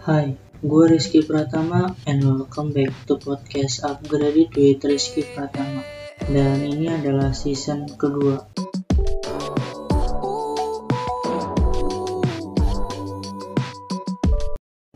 Hai, gue Rizky Pratama and welcome back to podcast Upgrade with Rizky Pratama. Dan ini adalah season kedua.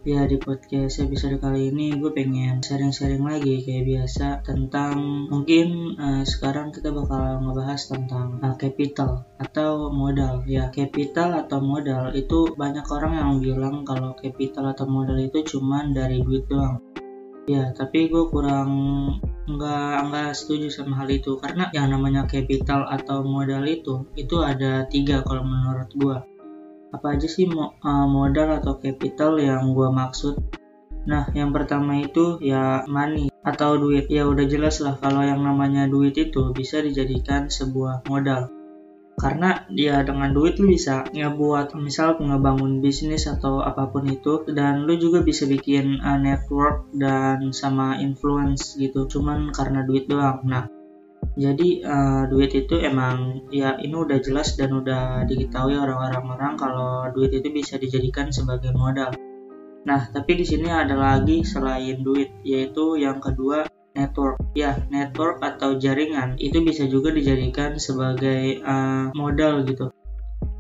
Ya di podcast episode kali ini gue pengen sharing-sharing lagi kayak biasa tentang mungkin uh, sekarang kita bakal ngebahas tentang uh, capital atau modal. Ya capital atau modal itu banyak orang yang bilang kalau capital atau modal itu cuman dari duit doang. Ya tapi gue kurang nggak nggak setuju sama hal itu. Karena yang namanya capital atau modal itu itu ada tiga kalau menurut gue apa aja sih uh, modal atau capital yang gue maksud Nah, yang pertama itu ya money atau duit. Ya udah jelas lah kalau yang namanya duit itu bisa dijadikan sebuah modal. Karena dia dengan duit lu bisa ngebuat misal ngebangun bisnis atau apa pun itu dan lu juga bisa bikin uh, network dan sama influence gitu. Cuman karena duit doang. Nah, jadi uh, duit itu emang ya ini udah jelas dan udah diketahui orang-orang orang kalau duit itu bisa dijadikan sebagai modal. Nah, tapi di sini ada lagi selain duit, yaitu yang kedua network. Ya, network atau jaringan itu bisa juga dijadikan sebagai uh, modal gitu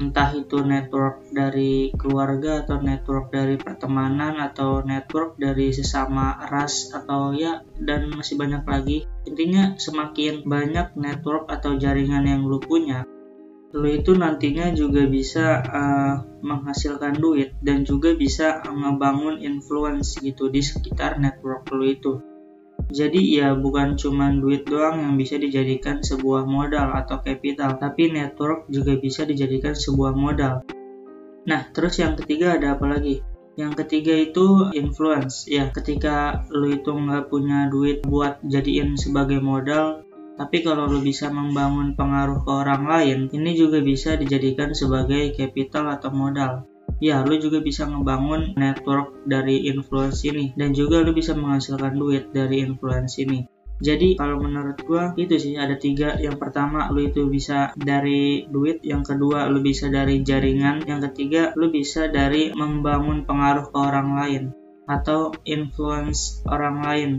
entah itu network dari keluarga atau network dari pertemanan atau network dari sesama ras atau ya dan masih banyak lagi. Intinya semakin banyak network atau jaringan yang lu punya lu itu nantinya juga bisa uh, menghasilkan duit dan juga bisa ngebangun influence gitu di sekitar network lu itu jadi ya bukan cuma duit doang yang bisa dijadikan sebuah modal atau capital, tapi network juga bisa dijadikan sebuah modal. Nah, terus yang ketiga ada apa lagi? Yang ketiga itu influence. Ya, ketika lu itu nggak punya duit buat jadiin sebagai modal, tapi kalau lu bisa membangun pengaruh ke orang lain, ini juga bisa dijadikan sebagai capital atau modal ya lu juga bisa ngebangun network dari influence ini dan juga lu bisa menghasilkan duit dari influence ini jadi kalau menurut gua itu sih ada tiga. Yang pertama lu itu bisa dari duit. Yang kedua lu bisa dari jaringan. Yang ketiga lu bisa dari membangun pengaruh ke orang lain atau influence orang lain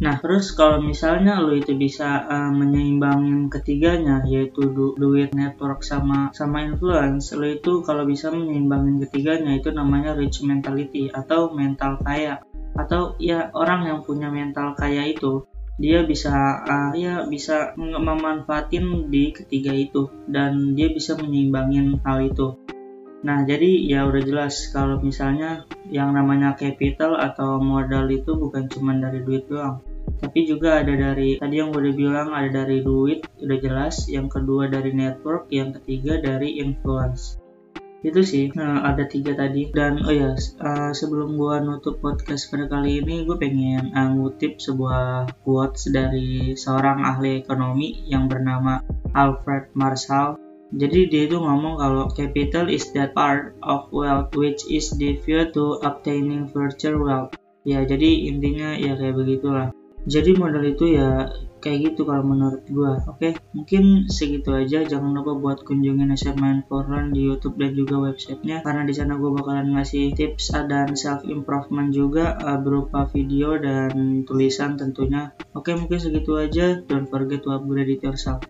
Nah, terus kalau misalnya lo itu bisa uh, menyeimbangin ketiganya yaitu du duit network sama sama influence, lo itu kalau bisa menyeimbangin ketiganya itu namanya rich mentality atau mental kaya. Atau ya orang yang punya mental kaya itu dia bisa uh, ya bisa memanfaatin di ketiga itu dan dia bisa menyeimbangin hal itu. Nah, jadi ya udah jelas kalau misalnya yang namanya capital atau modal itu bukan cuma dari duit doang tapi juga ada dari tadi yang udah bilang ada dari duit udah jelas. Yang kedua dari network yang ketiga dari influence. Itu sih nah, ada tiga tadi. Dan oh ya uh, sebelum gua nutup podcast pada kali ini gue pengen uh, ngutip sebuah quotes dari seorang ahli ekonomi yang bernama Alfred Marshall. Jadi dia itu ngomong kalau capital is that part of wealth which is devoted to obtaining future wealth. Ya jadi intinya ya kayak begitulah jadi modal itu ya kayak gitu kalau menurut gua. Oke okay? mungkin segitu aja. Jangan lupa buat kunjungin SMA Forum di YouTube dan juga websitenya karena di sana gua bakalan ngasih tips dan self improvement juga uh, berupa video dan tulisan tentunya. Oke okay, mungkin segitu aja. Don't forget to upgrade yourself